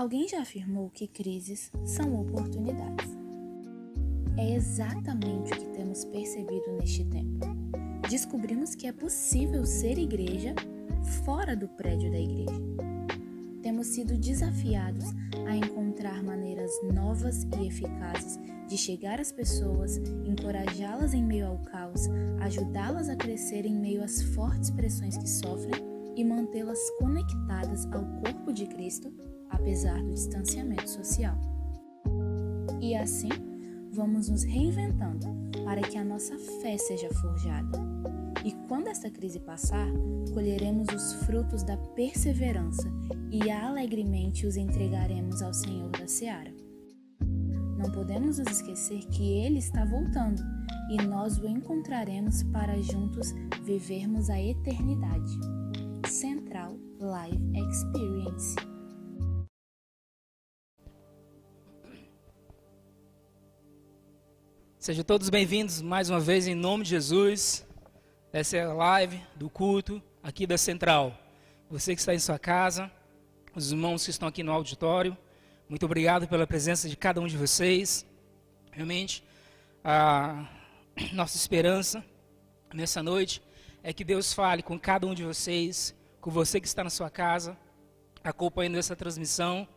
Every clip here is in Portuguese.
Alguém já afirmou que crises são oportunidades. É exatamente o que temos percebido neste tempo. Descobrimos que é possível ser igreja fora do prédio da igreja. Temos sido desafiados a encontrar maneiras novas e eficazes de chegar às pessoas, encorajá-las em meio ao caos, ajudá-las a crescer em meio às fortes pressões que sofrem e mantê-las conectadas ao corpo de Cristo, apesar do distanciamento social. E assim, vamos nos reinventando para que a nossa fé seja forjada. E quando esta crise passar, colheremos os frutos da perseverança e alegremente os entregaremos ao Senhor da Seara. Não podemos nos esquecer que Ele está voltando e nós o encontraremos para juntos vivermos a eternidade. Central Live Experience Sejam todos bem-vindos mais uma vez em nome de Jesus. Essa é a live do culto aqui da Central. Você que está em sua casa, os irmãos que estão aqui no auditório, muito obrigado pela presença de cada um de vocês. Realmente, a nossa esperança nessa noite é que Deus fale com cada um de vocês, com você que está na sua casa, acompanhando essa transmissão,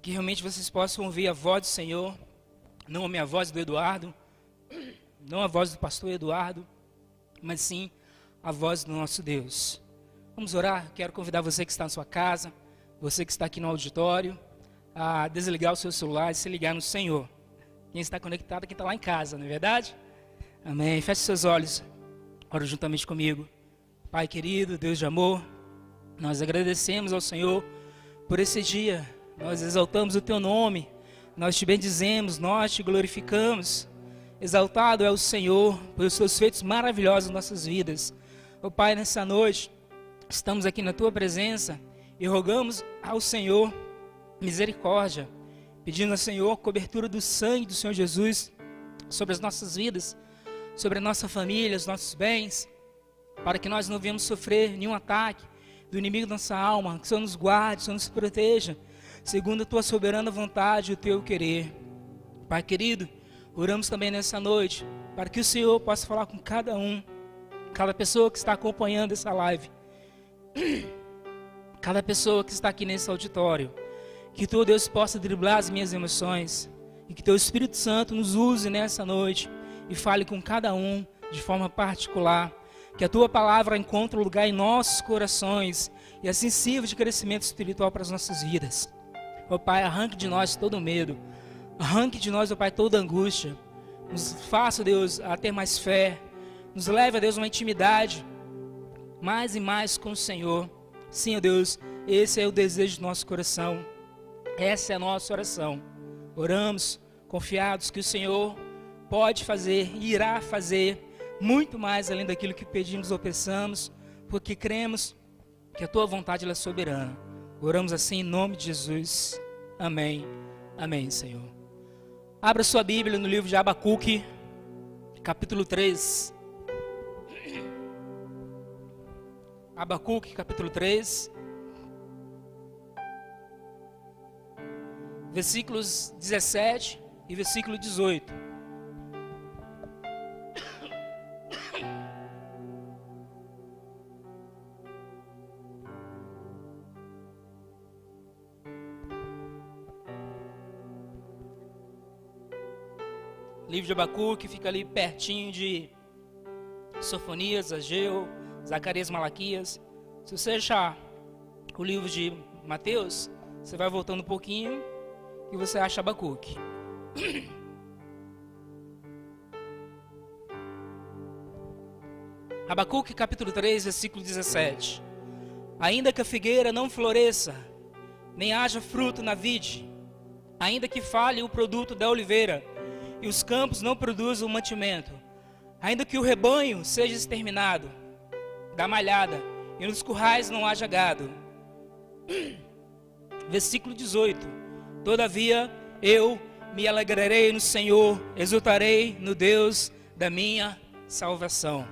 que realmente vocês possam ouvir a voz do Senhor não a minha voz do Eduardo, não a voz do pastor Eduardo, mas sim a voz do nosso Deus. Vamos orar? Quero convidar você que está na sua casa, você que está aqui no auditório, a desligar o seu celular e se ligar no Senhor. Quem está conectado, quem está lá em casa, não é verdade? Amém. Feche seus olhos, ora juntamente comigo. Pai querido, Deus de amor, nós agradecemos ao Senhor por esse dia, nós exaltamos o Teu nome nós te bendizemos, nós te glorificamos. Exaltado é o Senhor pelos seus feitos maravilhosos em nossas vidas. Ó oh, Pai, nessa noite, estamos aqui na tua presença e rogamos ao Senhor misericórdia, pedindo ao Senhor cobertura do sangue do Senhor Jesus sobre as nossas vidas, sobre a nossa família, os nossos bens, para que nós não venhamos sofrer nenhum ataque do inimigo da nossa alma, que o Senhor nos guarde, que o Senhor nos proteja segundo a tua soberana vontade e o teu querer. Pai querido, oramos também nessa noite para que o Senhor possa falar com cada um, cada pessoa que está acompanhando essa live, cada pessoa que está aqui nesse auditório. Que tu, Deus, possa driblar as minhas emoções e que teu Espírito Santo nos use nessa noite e fale com cada um de forma particular. Que a tua palavra encontre lugar em nossos corações e assim sirva de crescimento espiritual para as nossas vidas. Ó Pai, arranque de nós todo medo. Arranque de nós, ó Pai, toda angústia. Nos faça, Deus, a ter mais fé. Nos leve, Deus, uma intimidade mais e mais com o Senhor. Sim, Deus, esse é o desejo do nosso coração. Essa é a nossa oração. Oramos confiados que o Senhor pode fazer e irá fazer muito mais além daquilo que pedimos ou pensamos, porque cremos que a tua vontade é soberana. Oramos assim em nome de Jesus. Amém. Amém, Senhor. Abra sua Bíblia no livro de Abacuque, capítulo 3. Abacuque, capítulo 3. Versículos 17 e versículo 18. Livro de Abacuque fica ali pertinho de Sofonias, Ageu, Zacarias, Malaquias. Se você achar o livro de Mateus, você vai voltando um pouquinho e você acha Abacuque. Abacuque capítulo 3, versículo 17. Ainda que a figueira não floresça, nem haja fruto na vide, ainda que fale o produto da oliveira, e os campos não produzam mantimento, ainda que o rebanho seja exterminado, da malhada, e nos currais não haja gado. Versículo 18: Todavia eu me alegrarei no Senhor, exultarei no Deus da minha salvação.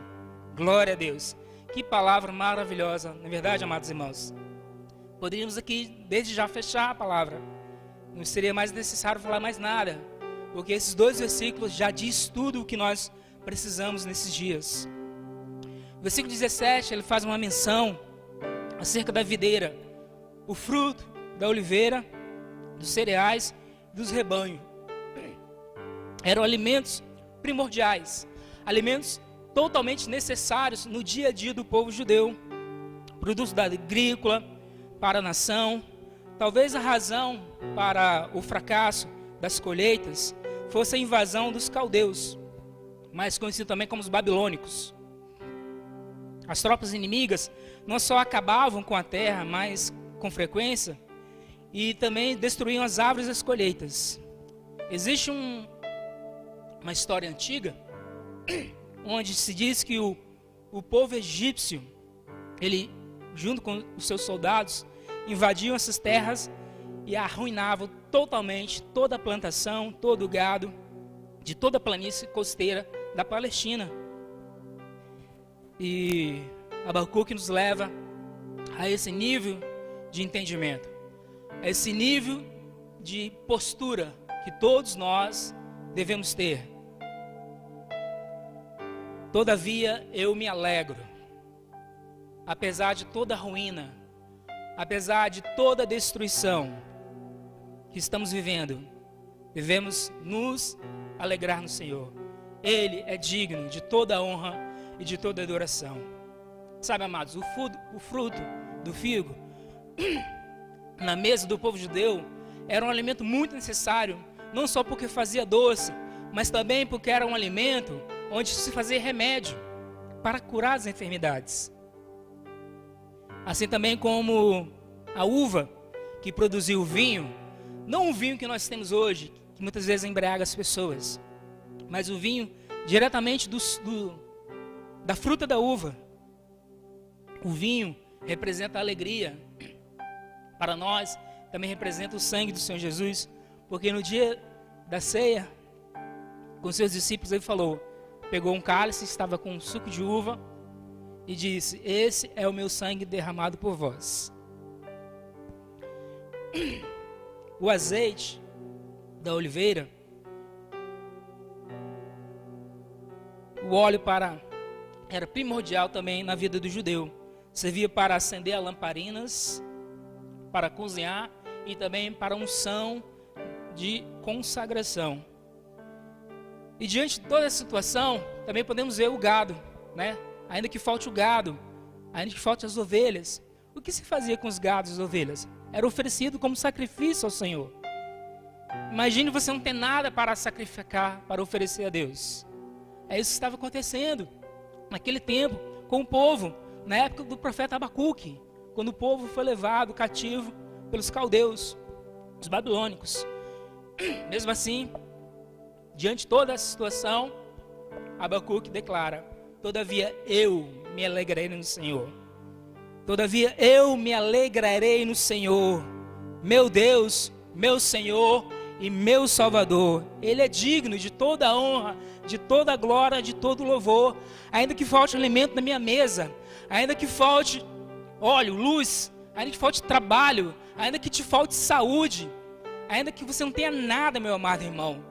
Glória a Deus. Que palavra maravilhosa, na é verdade, amados irmãos. Poderíamos aqui, desde já, fechar a palavra. Não seria mais necessário falar mais nada, porque esses dois versículos já diz tudo o que nós precisamos nesses dias. O versículo 17, ele faz uma menção acerca da videira, o fruto da oliveira, dos cereais, dos rebanhos. Eram alimentos primordiais, alimentos totalmente necessários no dia a dia do povo judeu, produtos da agrícola para a nação. Talvez a razão para o fracasso das colheitas fosse a invasão dos caldeus, mais conhecido também como os babilônicos. As tropas inimigas não só acabavam com a terra, mas com frequência, e também destruíam as árvores e as colheitas. Existe um, uma história antiga onde se diz que o, o povo egípcio, ele, junto com os seus soldados, invadiam essas terras e arruinavam totalmente toda a plantação, todo o gado de toda a planície costeira da Palestina. E Abacuque nos leva a esse nível de entendimento, a esse nível de postura que todos nós devemos ter. Todavia eu me alegro, apesar de toda a ruína, apesar de toda a destruição que estamos vivendo, devemos nos alegrar no Senhor. Ele é digno de toda a honra e de toda a adoração. Sabe, amados, o fruto, o fruto do figo na mesa do povo judeu era um alimento muito necessário, não só porque fazia doce, mas também porque era um alimento onde se fazia remédio para curar as enfermidades. Assim também como a uva que produzia o vinho, não o vinho que nós temos hoje, que muitas vezes embriaga as pessoas, mas o vinho diretamente do, do, da fruta da uva. O vinho representa a alegria. Para nós, também representa o sangue do Senhor Jesus, porque no dia da ceia, com seus discípulos, ele falou: pegou um cálice, estava com um suco de uva e disse: Esse é o meu sangue derramado por vós. O azeite da oliveira, o óleo para era primordial também na vida do judeu. Servia para acender lamparinas, para cozinhar e também para unção de consagração. E diante de toda essa situação, também podemos ver o gado, né? Ainda que falte o gado, ainda que falte as ovelhas. O que se fazia com os gados e as ovelhas? Era oferecido como sacrifício ao Senhor. Imagine você não ter nada para sacrificar, para oferecer a Deus. É isso que estava acontecendo naquele tempo com o povo, na época do profeta Abacuque, quando o povo foi levado cativo pelos caldeus, os babilônicos. Mesmo assim, Diante de toda essa situação, Abacuque declara: Todavia eu me alegrarei no Senhor. Todavia eu me alegrarei no Senhor, meu Deus, meu Senhor e meu Salvador. Ele é digno de toda a honra, de toda a glória, de todo o louvor. Ainda que falte alimento na minha mesa, ainda que falte óleo, luz, ainda que falte trabalho, ainda que te falte saúde, ainda que você não tenha nada, meu amado irmão.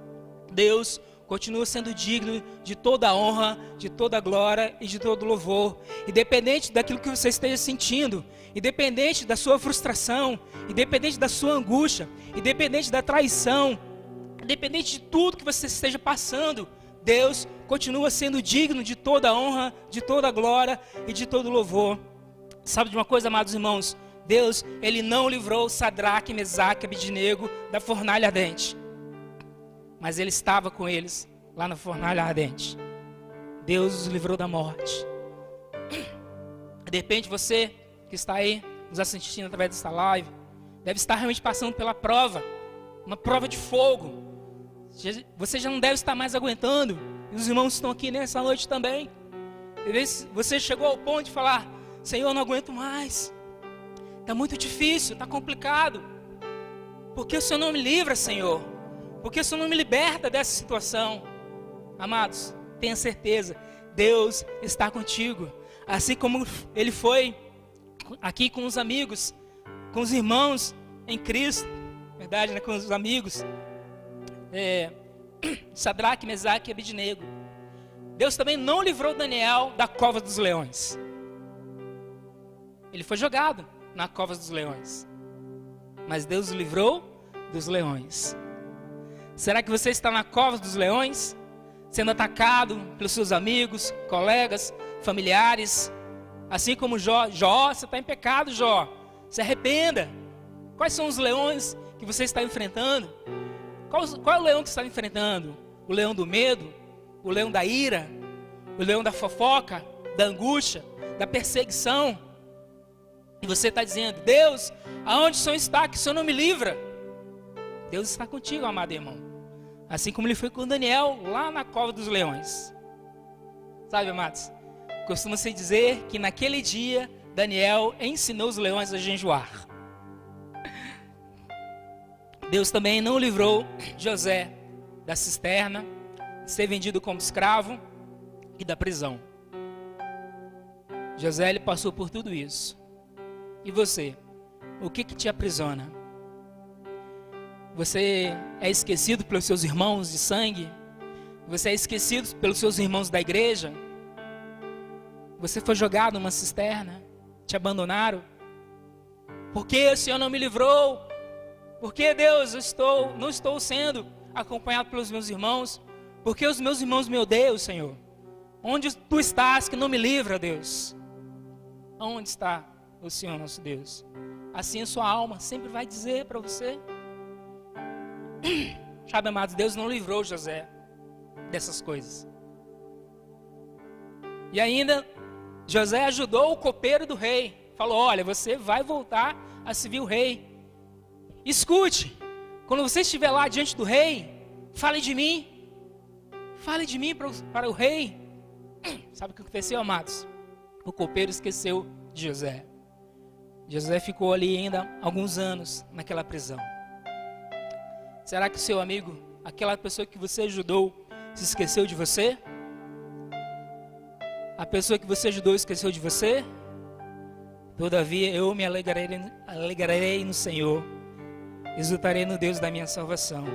Deus continua sendo digno de toda honra, de toda glória e de todo louvor. Independente daquilo que você esteja sentindo, independente da sua frustração, independente da sua angústia, independente da traição, independente de tudo que você esteja passando, Deus continua sendo digno de toda honra, de toda glória e de todo louvor. Sabe de uma coisa, amados irmãos? Deus, ele não livrou Sadraque, Mesaque e Abidnego da fornalha ardente mas ele estava com eles lá na fornalha ardente. Deus os livrou da morte. De repente você que está aí nos assistindo através desta live, deve estar realmente passando pela prova, uma prova de fogo. Você já não deve estar mais aguentando. E os irmãos estão aqui nessa noite também. Você chegou ao ponto de falar: Senhor, não aguento mais. Está muito difícil, está complicado. Por que o Senhor não me livra, Senhor? Porque isso não me liberta dessa situação. Amados, tenha certeza, Deus está contigo. Assim como ele foi aqui com os amigos, com os irmãos em Cristo, verdade, né, com os amigos, é, Sadraque, Mesaque e Abidnego. Deus também não livrou Daniel da cova dos leões. Ele foi jogado na cova dos leões. Mas Deus o livrou dos leões. Será que você está na cova dos leões? Sendo atacado pelos seus amigos, colegas, familiares? Assim como Jó. Jó, você está em pecado, Jó. Se arrependa. Quais são os leões que você está enfrentando? Qual, qual é o leão que está enfrentando? O leão do medo? O leão da ira? O leão da fofoca? Da angústia? Da perseguição? E você está dizendo, Deus, aonde o Senhor está, que o Senhor não me livra? Deus está contigo, amado irmão. Assim como ele foi com Daniel lá na cova dos leões. Sabe, amados? Costuma-se dizer que naquele dia Daniel ensinou os leões a jejuar. Deus também não livrou José da cisterna, de ser vendido como escravo e da prisão. José ele passou por tudo isso. E você? O que, que te aprisiona? Você é esquecido pelos seus irmãos de sangue? Você é esquecido pelos seus irmãos da igreja? Você foi jogado numa cisterna? Te abandonaram? Por que o Senhor não me livrou? Por que Deus eu estou, não estou sendo acompanhado pelos meus irmãos? Por que os meus irmãos me odeiam, Senhor? Onde tu estás que não me livra, Deus? Onde está o Senhor nosso Deus. Assim a sua alma sempre vai dizer para você. Sabe, amados, Deus não livrou José dessas coisas. E ainda, José ajudou o copeiro do rei. Falou: Olha, você vai voltar a servir o rei. Escute, quando você estiver lá diante do rei, fale de mim. Fale de mim para o, rei. Sabe o que aconteceu, amados? O copeiro esqueceu de José. José ficou ali ainda alguns anos naquela prisão. Será que seu amigo, aquela pessoa que você ajudou, se esqueceu de você? A pessoa que você ajudou esqueceu de você? Todavia eu me alegrarei, alegrarei no Senhor, exultarei no Deus da minha salvação.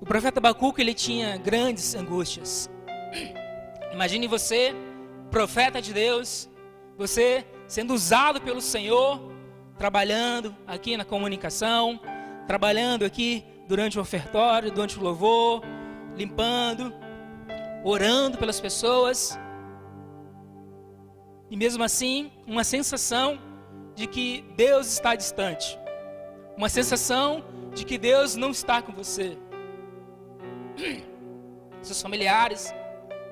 O profeta Abacuque ele tinha grandes angústias. Imagine você, profeta de Deus, você sendo usado pelo Senhor, trabalhando aqui na comunicação, trabalhando aqui durante o ofertório, durante o louvor, limpando, orando pelas pessoas. E mesmo assim, uma sensação de que Deus está distante. Uma sensação de que Deus não está com você. Seus familiares,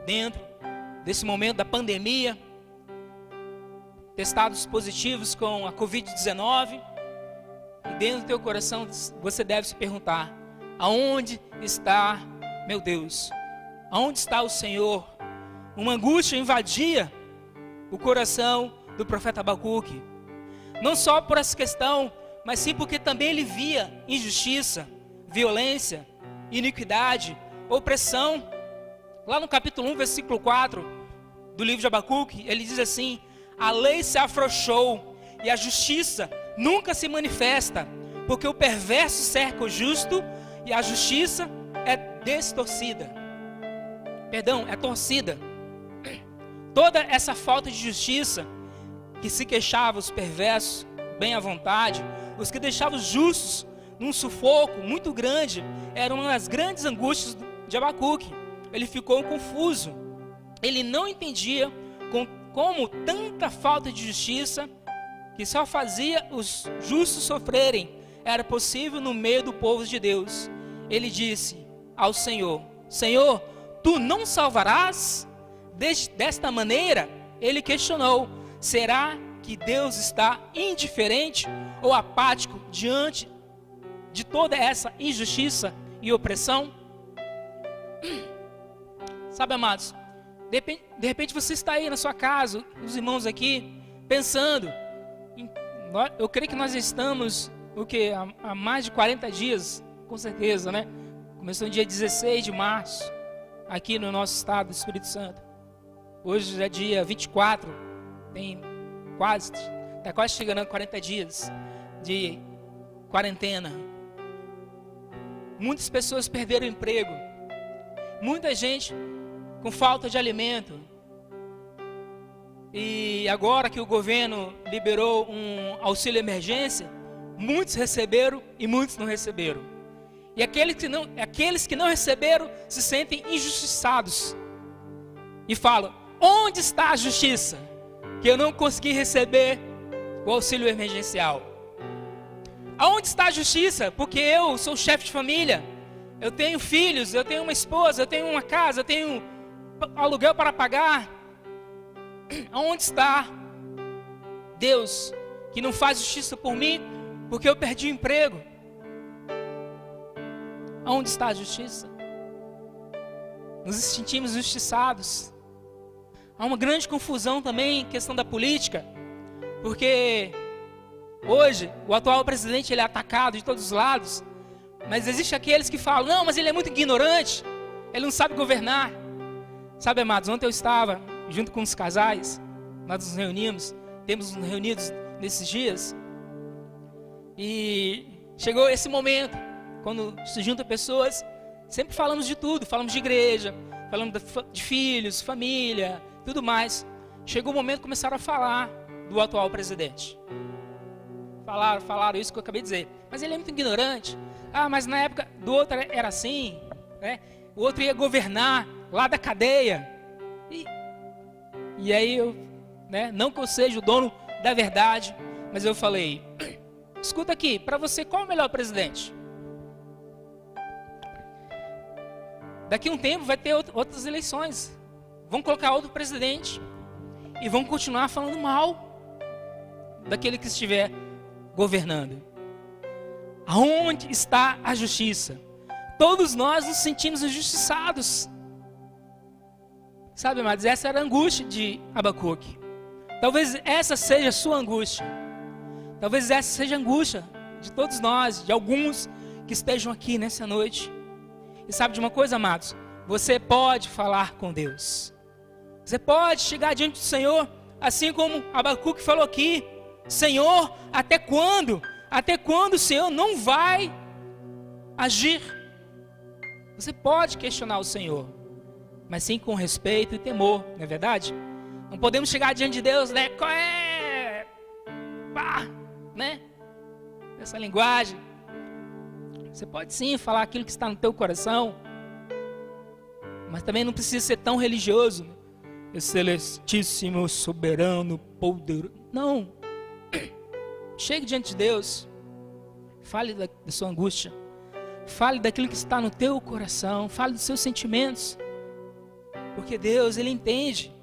dentro desse momento da pandemia, testados positivos com a Covid-19, e dentro do teu coração você deve se perguntar: aonde está meu Deus? Aonde está o Senhor? Uma angústia invadia o coração do profeta Abacuque. Não só por essa questão, mas sim porque também ele via injustiça, violência, iniquidade, opressão. Lá no capítulo 1, versículo 4 do livro de Abacuque, ele diz assim: a lei se afrouxou e a justiça nunca se manifesta, porque o perverso cerca o justo e a justiça é distorcida. Perdão, é torcida. Toda essa falta de justiça que se queixava os perversos bem à vontade, os que deixavam os justos num sufoco muito grande, era uma das grandes angústias de Abacuque. Ele ficou confuso. Ele não entendia com como tanta falta de justiça que só fazia os justos sofrerem era possível no meio do povo de Deus. Ele disse ao Senhor: Senhor, tu não salvarás? Desta maneira, ele questionou: será que Deus está indiferente ou apático diante de toda essa injustiça e opressão? Sabe, amados, de repente, de repente você está aí na sua casa, os irmãos aqui, pensando. Eu creio que nós estamos, o que? Há, há mais de 40 dias, com certeza, né? Começou no dia 16 de março, aqui no nosso estado do Espírito Santo. Hoje é dia 24, tem quase Está quase chegando a 40 dias de quarentena. Muitas pessoas perderam o emprego. Muita gente com falta de alimento. E agora que o governo liberou um auxílio emergência, muitos receberam e muitos não receberam. E aqueles que não, aqueles que não receberam se sentem injustiçados. E falam: onde está a justiça? Que eu não consegui receber o auxílio emergencial. Aonde está a justiça? Porque eu sou chefe de família, eu tenho filhos, eu tenho uma esposa, eu tenho uma casa, eu tenho aluguel para pagar. Aonde está Deus que não faz justiça por mim porque eu perdi o emprego? Aonde está a justiça? Nos sentimos justiçados. Há uma grande confusão também em questão da política, porque hoje o atual presidente ele é atacado de todos os lados, mas existe aqueles que falam: "Não, mas ele é muito ignorante, ele não sabe governar". Sabe, amados, ontem eu estava junto com os casais, nós nos reunimos, temos nos reunidos nesses dias, e chegou esse momento, quando se juntam pessoas, sempre falamos de tudo, falamos de igreja, falamos de filhos, família, tudo mais. Chegou o momento que começaram a falar do atual presidente. Falaram, falaram isso que eu acabei de dizer. Mas ele é muito ignorante. Ah, mas na época do outro era assim, né? O outro ia governar lá da cadeia. E, e aí eu, né, não que eu seja o dono da verdade, mas eu falei, escuta aqui, para você qual é o melhor presidente? Daqui a um tempo vai ter outras eleições. Vão colocar outro presidente e vão continuar falando mal daquele que estiver governando. Aonde está a justiça? Todos nós nos sentimos injustiçados. Sabe, amados, essa era a angústia de Abacuque. Talvez essa seja a sua angústia. Talvez essa seja a angústia de todos nós, de alguns que estejam aqui nessa noite. E sabe de uma coisa, amados? Você pode falar com Deus. Você pode chegar diante do Senhor, assim como Abacuque falou aqui: Senhor, até quando? Até quando o Senhor não vai agir? Você pode questionar o Senhor mas sim com respeito e temor, não é verdade? Não podemos chegar diante de Deus, né? Qual é? Pá, né? Essa linguagem. Você pode sim falar aquilo que está no teu coração, mas também não precisa ser tão religioso. Excelentíssimo, soberano, poderoso. Não. Chegue diante de Deus. Fale da, da sua angústia. Fale daquilo que está no teu coração. Fale dos seus sentimentos. Porque Deus, Ele entende.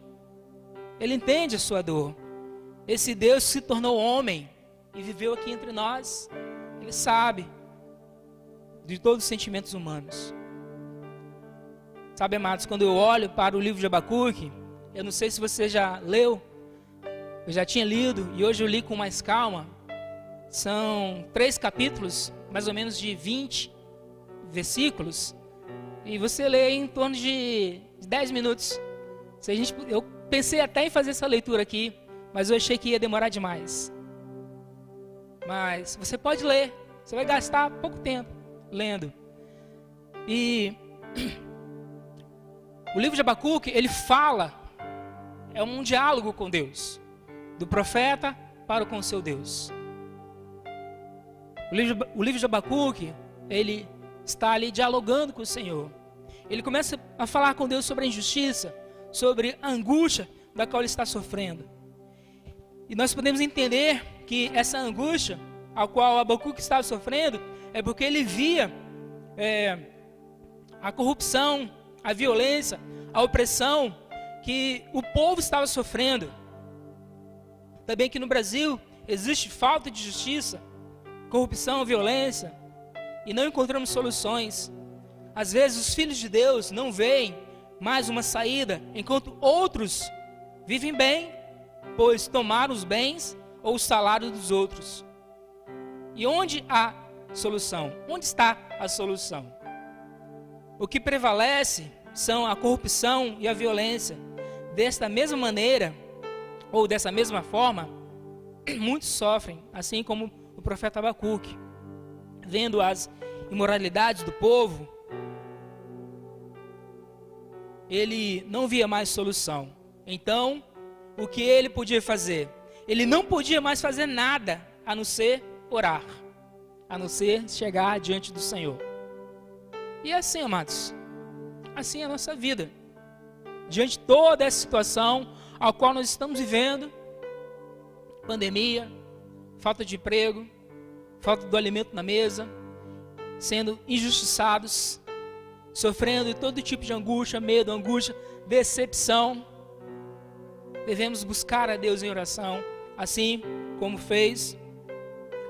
Ele entende a sua dor. Esse Deus se tornou homem e viveu aqui entre nós. Ele sabe de todos os sentimentos humanos. Sabe, amados, quando eu olho para o livro de Abacuque, eu não sei se você já leu, eu já tinha lido e hoje eu li com mais calma. São três capítulos, mais ou menos de 20 versículos. E você lê em torno de 10 minutos. Se a gente, eu pensei até em fazer essa leitura aqui, mas eu achei que ia demorar demais. Mas você pode ler, você vai gastar pouco tempo lendo. E o livro de Abacuque, ele fala, é um diálogo com Deus, do profeta para com o seu Deus. O livro, o livro de Abacuque, ele está ali dialogando com o Senhor. Ele começa a falar com Deus sobre a injustiça, sobre a angústia da qual ele está sofrendo. E nós podemos entender que essa angústia a qual Abacuque estava sofrendo é porque ele via é, a corrupção, a violência, a opressão que o povo estava sofrendo. Também que no Brasil existe falta de justiça, corrupção, violência, e não encontramos soluções. Às vezes os filhos de Deus não veem mais uma saída, enquanto outros vivem bem, pois tomaram os bens ou o salário dos outros. E onde há solução? Onde está a solução? O que prevalece são a corrupção e a violência. Desta mesma maneira, ou dessa mesma forma, muitos sofrem, assim como o profeta Abacuque, vendo as imoralidades do povo, ele não via mais solução. Então, o que ele podia fazer? Ele não podia mais fazer nada a não ser orar, a não ser chegar diante do Senhor. E assim, amados, assim é a nossa vida. Diante de toda essa situação ao qual nós estamos vivendo, pandemia, falta de emprego, falta do alimento na mesa, sendo injustiçados, sofrendo de todo tipo de angústia, medo, angústia, decepção. Devemos buscar a Deus em oração, assim como fez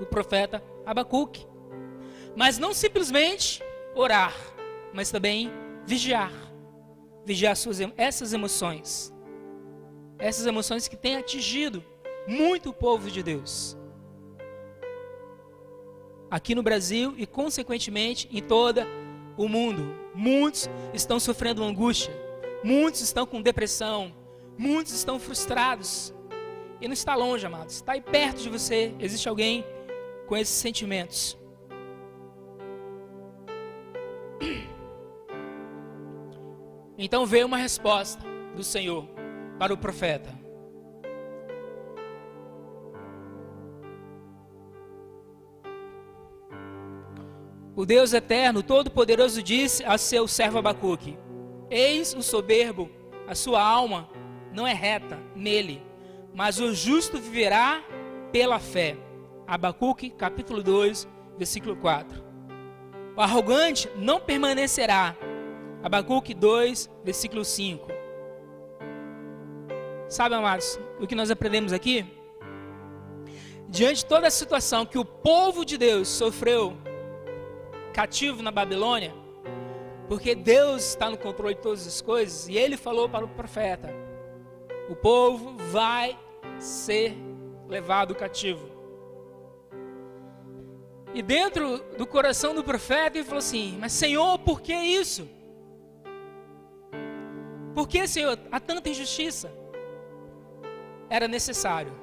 o profeta Abacuque. Mas não simplesmente orar, mas também vigiar. Vigiar suas, essas emoções. Essas emoções que têm atingido muito o povo de Deus. Aqui no Brasil e, consequentemente, em toda o mundo. Muitos estão sofrendo angústia, muitos estão com depressão, muitos estão frustrados. E não está longe, amados, está aí perto de você. Existe alguém com esses sentimentos. Então veio uma resposta do Senhor para o profeta. O Deus eterno, todo-poderoso, disse a seu servo Abacuque: Eis o soberbo, a sua alma não é reta nele, mas o justo viverá pela fé. Abacuque, capítulo 2, versículo 4. O arrogante não permanecerá. Abacuque 2, versículo 5. Sabe, amados, o que nós aprendemos aqui? Diante de toda a situação que o povo de Deus sofreu cativo na Babilônia, porque Deus está no controle de todas as coisas, e ele falou para o profeta: o povo vai ser levado cativo. E dentro do coração do profeta, ele falou assim: Mas Senhor, por que isso? Por que, Senhor, há tanta injustiça? Era necessário.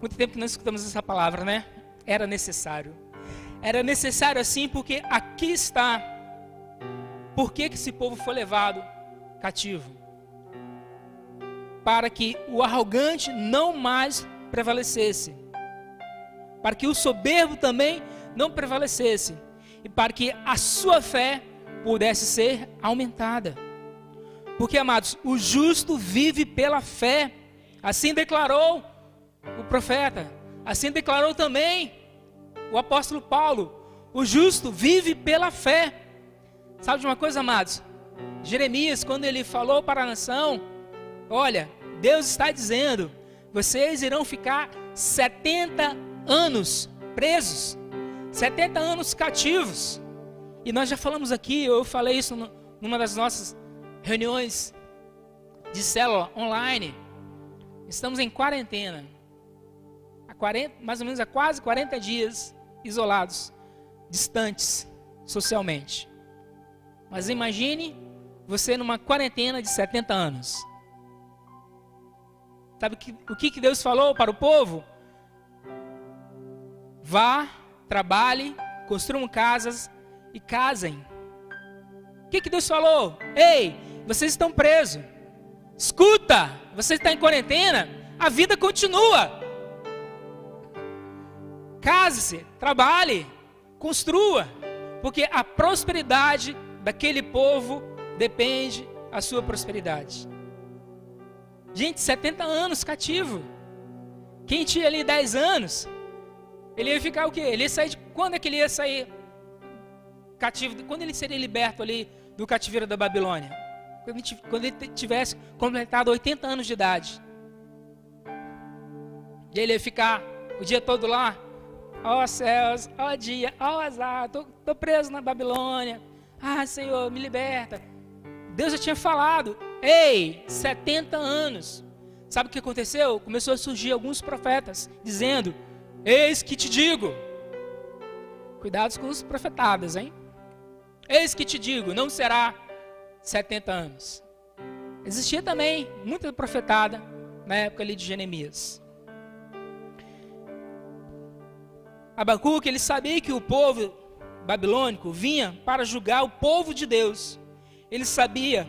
Muito tempo que nós escutamos essa palavra, né? Era necessário. Era necessário assim porque aqui está. Por que, que esse povo foi levado cativo? Para que o arrogante não mais prevalecesse, para que o soberbo também não prevalecesse, e para que a sua fé pudesse ser aumentada. Porque, amados, o justo vive pela fé, assim declarou o profeta, assim declarou também o apóstolo Paulo, o justo vive pela fé. Sabe de uma coisa, amados? Jeremias, quando ele falou para a nação, olha, Deus está dizendo, vocês irão ficar 70 anos presos, 70 anos cativos. E nós já falamos aqui, eu falei isso numa das nossas reuniões de célula online. Estamos em quarentena. Há 40, mais ou menos há quase 40 dias isolados, distantes socialmente. Mas imagine você numa quarentena de 70 anos. Sabe o que Deus falou para o povo? Vá, trabalhe, construam casas e casem. O que Deus falou? Ei, vocês estão presos. Escuta, você está em quarentena, a vida continua. Case-se, trabalhe, construa, porque a prosperidade daquele povo depende da sua prosperidade. Gente, 70 anos cativo. Quem tinha ali 10 anos, ele ia ficar o quê? Ele ia sair de quando é que ele ia sair cativo? Quando ele seria liberto ali do cativeiro da Babilônia? Quando ele, tivesse completado 80 anos de idade. E ele ia ficar o dia todo lá Ó céus, ó dia, ó azar, tô, tô preso na Babilônia. Ah, Senhor, me liberta. Deus já tinha falado. Ei, 70 anos. Sabe o que aconteceu? Começou a surgir alguns profetas dizendo: Eis que te digo. Cuidados com os profetadas, hein? Eis que te digo, não será 70 anos. Existia também muita profetada na época ali de Jeremias. Abacuque, ele sabia que o povo babilônico vinha para julgar o povo de Deus. Ele sabia,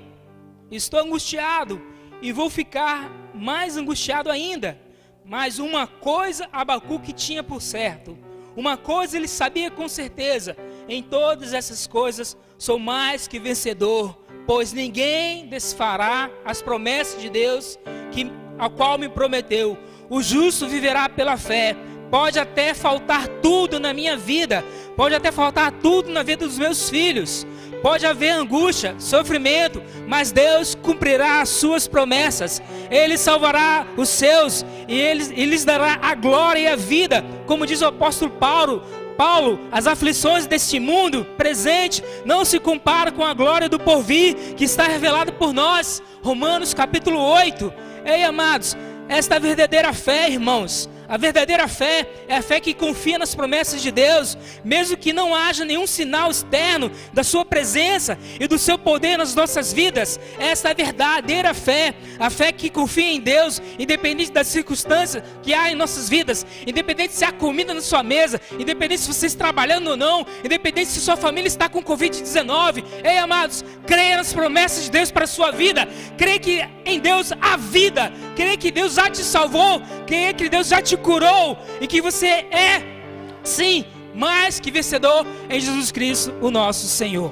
estou angustiado e vou ficar mais angustiado ainda. Mas uma coisa Abacuque tinha por certo, uma coisa ele sabia com certeza: em todas essas coisas sou mais que vencedor, pois ninguém desfará as promessas de Deus que, a qual me prometeu. O justo viverá pela fé. Pode até faltar tudo na minha vida, pode até faltar tudo na vida dos meus filhos, pode haver angústia, sofrimento, mas Deus cumprirá as suas promessas, Ele salvará os seus e Ele, Ele lhes dará a glória e a vida, como diz o apóstolo Paulo. Paulo, as aflições deste mundo presente não se comparam com a glória do porvir que está revelado por nós. Romanos capítulo 8. Ei, amados, esta verdadeira fé, irmãos, a verdadeira fé é a fé que confia nas promessas de Deus, mesmo que não haja nenhum sinal externo da Sua presença e do Seu poder nas nossas vidas. Esta é a verdadeira fé, a fé que confia em Deus, independente das circunstâncias que há em nossas vidas, independente se há comida na sua mesa, independente se você está trabalhando ou não, independente se sua família está com Covid-19. Ei, amados, creia nas promessas de Deus para a sua vida, creia que em Deus há vida, creia que Deus já te salvou, creia que Deus já te te curou e que você é, sim, mais que vencedor em Jesus Cristo, o nosso Senhor.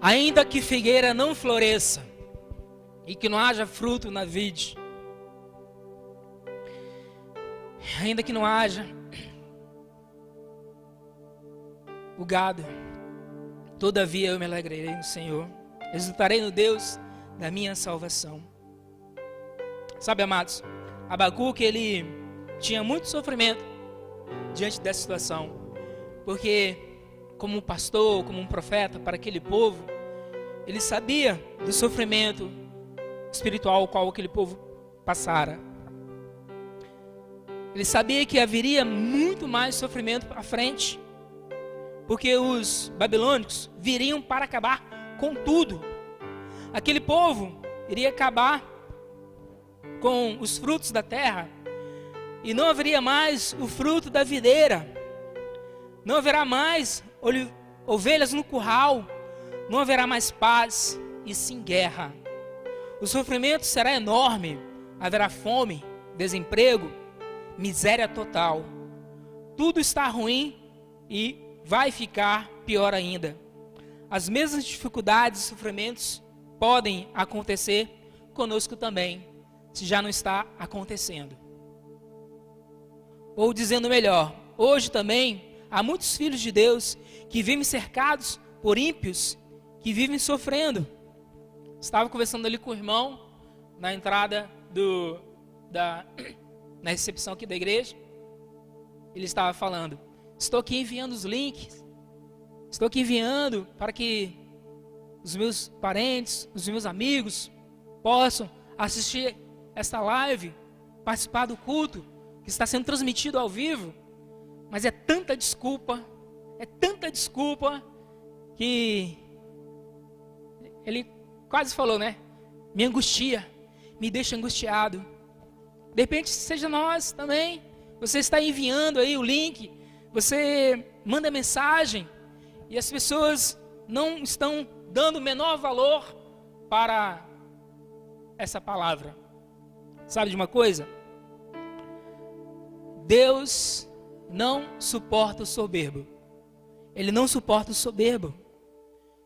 Ainda que figueira não floresça e que não haja fruto na vide, ainda que não haja o gado, Todavia eu me alegrarei no Senhor, exultarei no Deus da minha salvação. Sabe, amados, Abacuque ele tinha muito sofrimento diante dessa situação, porque como um pastor, como um profeta para aquele povo, ele sabia do sofrimento espiritual qual aquele povo passara. Ele sabia que haveria muito mais sofrimento à frente porque os babilônicos viriam para acabar com tudo. Aquele povo iria acabar com os frutos da terra, e não haveria mais o fruto da videira, não haverá mais ovelhas no curral, não haverá mais paz e sim guerra. O sofrimento será enorme, haverá fome, desemprego, miséria total. Tudo está ruim e vai ficar pior ainda. As mesmas dificuldades e sofrimentos podem acontecer conosco também, se já não está acontecendo. Ou dizendo melhor, hoje também há muitos filhos de Deus que vivem cercados por ímpios, que vivem sofrendo. Estava conversando ali com o irmão na entrada do, da, na recepção aqui da igreja. Ele estava falando Estou aqui enviando os links. Estou aqui enviando para que os meus parentes, os meus amigos possam assistir esta live, participar do culto que está sendo transmitido ao vivo. Mas é tanta desculpa, é tanta desculpa que ele quase falou, né? Me angustia, me deixa angustiado. De repente seja nós também. Você está enviando aí o link você manda mensagem e as pessoas não estão dando o menor valor para essa palavra. Sabe de uma coisa? Deus não suporta o soberbo. Ele não suporta o soberbo.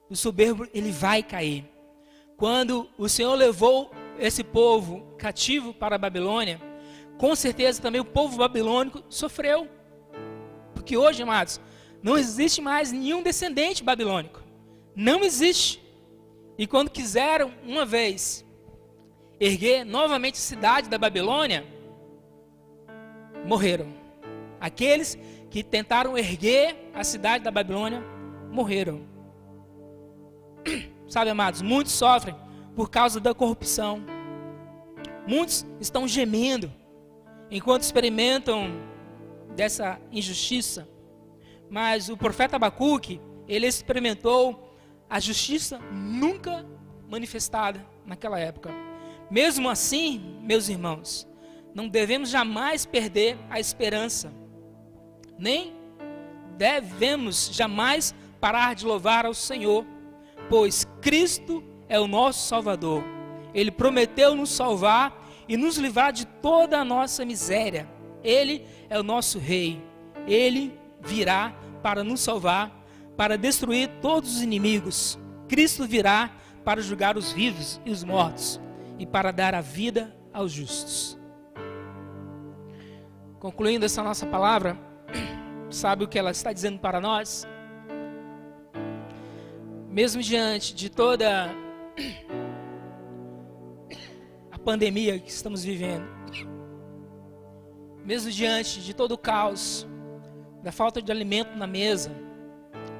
O soberbo, ele vai cair. Quando o Senhor levou esse povo cativo para a Babilônia, com certeza também o povo babilônico sofreu. Porque hoje, amados, não existe mais nenhum descendente babilônico. Não existe. E quando quiseram uma vez erguer novamente a cidade da Babilônia, morreram. Aqueles que tentaram erguer a cidade da Babilônia morreram. Sabe, amados, muitos sofrem por causa da corrupção. Muitos estão gemendo enquanto experimentam dessa injustiça. Mas o profeta Abacuque, ele experimentou a justiça nunca manifestada naquela época. Mesmo assim, meus irmãos, não devemos jamais perder a esperança, nem devemos jamais parar de louvar ao Senhor, pois Cristo é o nosso Salvador. Ele prometeu nos salvar e nos livrar de toda a nossa miséria. Ele é o nosso Rei. Ele virá para nos salvar, para destruir todos os inimigos. Cristo virá para julgar os vivos e os mortos e para dar a vida aos justos. Concluindo essa nossa palavra, sabe o que ela está dizendo para nós? Mesmo diante de toda a pandemia que estamos vivendo, mesmo diante de todo o caos, da falta de alimento na mesa,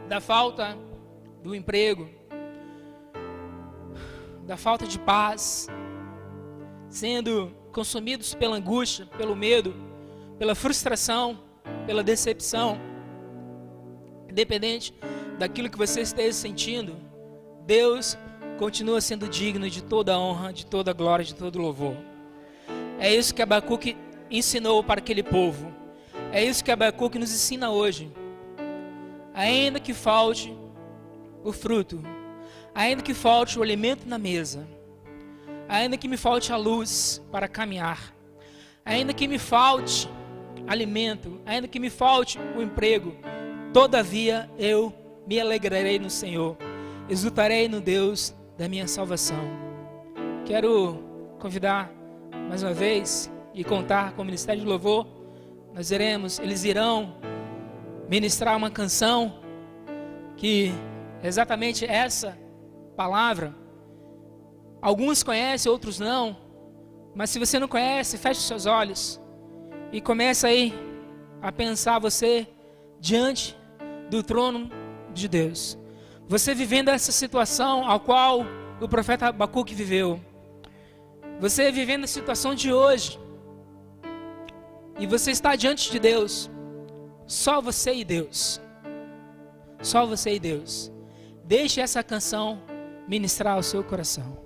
da falta do emprego, da falta de paz, sendo consumidos pela angústia, pelo medo, pela frustração, pela decepção, independente daquilo que você esteja sentindo, Deus continua sendo digno de toda a honra, de toda a glória, de todo o louvor. É isso que Abacuque ensinou para aquele povo. É isso que Abacuque nos ensina hoje. Ainda que falte o fruto, ainda que falte o alimento na mesa, ainda que me falte a luz para caminhar, ainda que me falte alimento, ainda que me falte o emprego, todavia eu me alegrarei no Senhor, exultarei no Deus da minha salvação. Quero convidar mais uma vez e contar com o Ministério de Louvor. Nós iremos, eles irão ministrar uma canção que é exatamente essa palavra. Alguns conhecem, outros não. Mas se você não conhece, feche seus olhos e comece aí a pensar você diante do trono de Deus. Você vivendo essa situação a qual o profeta Abacuque viveu. Você vivendo a situação de hoje. E você está diante de Deus. Só você e Deus. Só você e Deus. Deixe essa canção ministrar ao seu coração.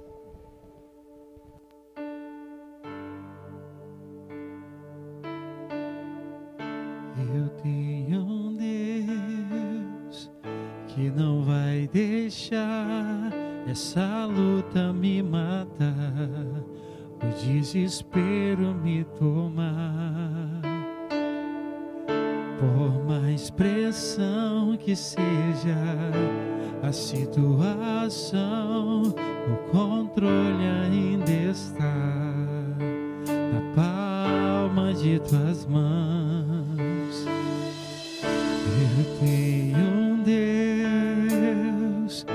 Eu tenho um Deus que não vai deixar essa luta me matar, o desespero me tomar. Por mais pressão que seja a situação, o controle ainda está na palma de tuas mãos. Eu tenho um Deus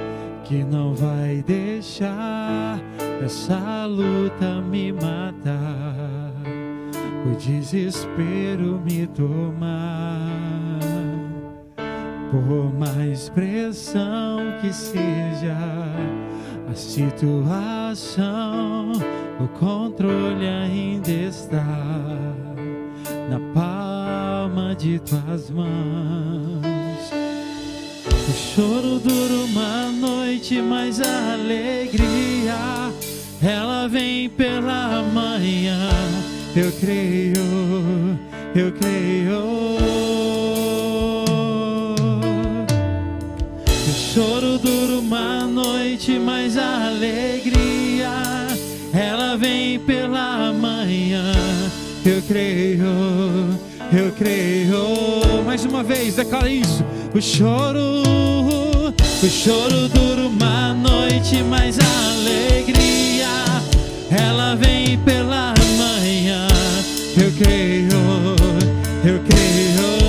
que não vai deixar essa luta me matar, o desespero me tomar. Por mais pressão que seja a situação, o controle ainda está na palma de tuas mãos. O choro dura uma noite, mas a alegria ela vem pela manhã. Eu creio, eu creio. O choro dura uma noite, mas a alegria ela vem pela manhã. Eu creio, eu creio. Mais uma vez, declara isso. O choro, o choro dura uma noite, mas a alegria ela vem pela manhã. Eu creio, eu creio.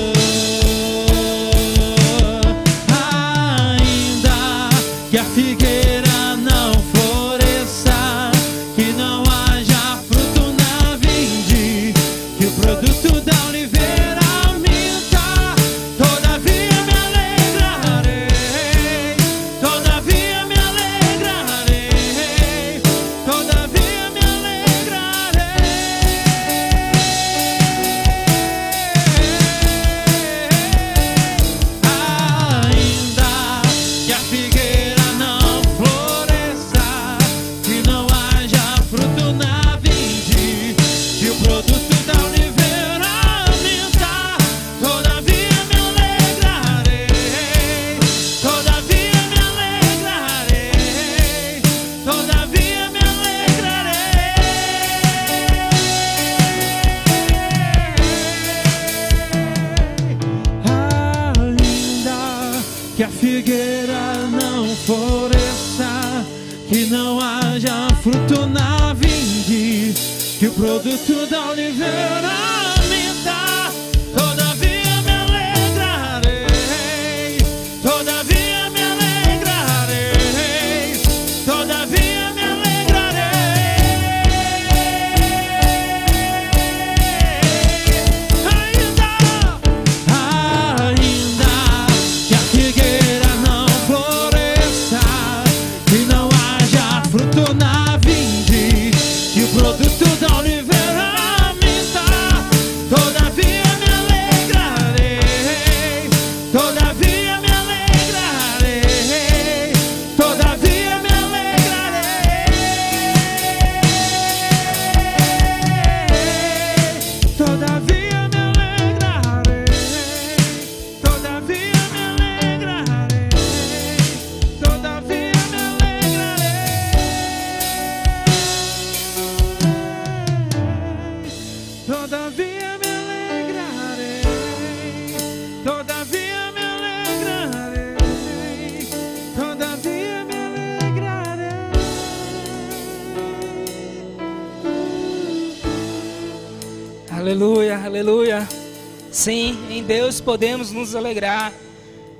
Podemos nos alegrar.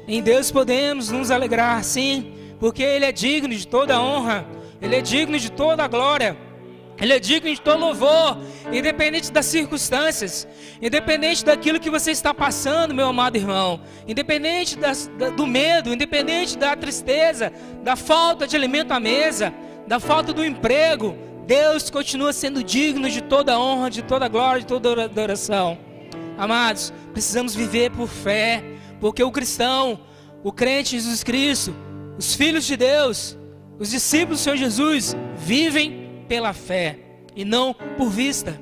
Em Deus podemos nos alegrar, sim, porque Ele é digno de toda honra, Ele é digno de toda glória, Ele é digno de todo louvor, independente das circunstâncias, independente daquilo que você está passando, meu amado irmão, independente das- da- do medo, independente da tristeza, da falta de alimento à mesa, da falta do emprego, Deus continua sendo digno de toda honra, de toda glória, de toda adoração. Amados, precisamos viver por fé, porque o cristão, o crente em Jesus Cristo, os filhos de Deus, os discípulos do Senhor Jesus, vivem pela fé e não por vista.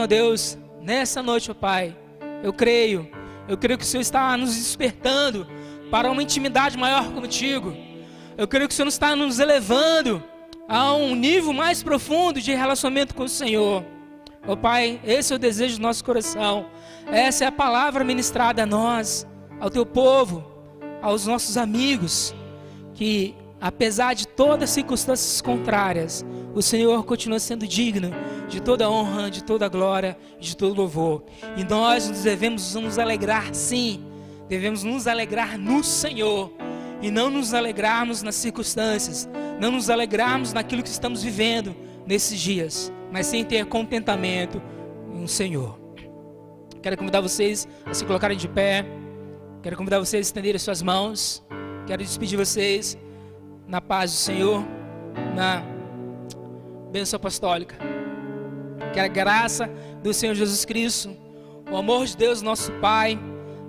Ó Deus, nessa noite, ó Pai, eu creio, eu creio que o Senhor está nos despertando para uma intimidade maior contigo. Eu creio que o Senhor está nos elevando a um nível mais profundo de relacionamento com o Senhor. Ó Pai, esse é o desejo do nosso coração. Essa é a palavra ministrada a nós, ao teu povo, aos nossos amigos, que apesar de todas as circunstâncias contrárias, o Senhor continua sendo digno de toda honra, de toda glória, de todo louvor. E nós devemos nos alegrar, sim, devemos nos alegrar no Senhor e não nos alegrarmos nas circunstâncias, não nos alegrarmos naquilo que estamos vivendo nesses dias, mas sim ter contentamento no Senhor. Quero convidar vocês a se colocarem de pé. Quero convidar vocês a estenderem suas mãos. Quero despedir vocês na paz do Senhor, na bênção apostólica. Que a graça do Senhor Jesus Cristo, o amor de Deus, nosso Pai,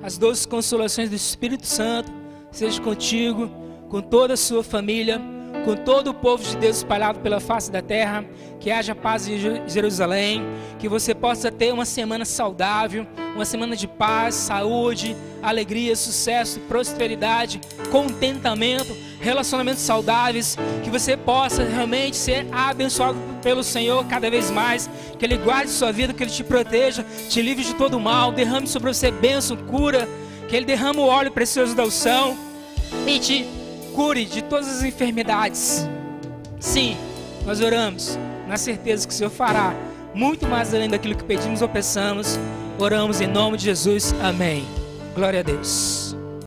as doces consolações do Espírito Santo, seja contigo, com toda a sua família, com todo o povo de Deus espalhado pela face da terra, que haja paz em Jeru- Jerusalém, que você possa ter uma semana saudável, uma semana de paz, saúde, alegria, sucesso, prosperidade, contentamento, relacionamentos saudáveis, que você possa realmente ser abençoado pelo Senhor cada vez mais, que Ele guarde sua vida, que Ele te proteja, te livre de todo mal, derrame sobre você bênção, cura, que Ele derrame o óleo precioso da unção e te cure de todas as enfermidades. Sim, nós oramos na certeza que o Senhor fará muito mais além daquilo que pedimos ou pensamos. Oramos em nome de Jesus. Amém. Glória a Deus.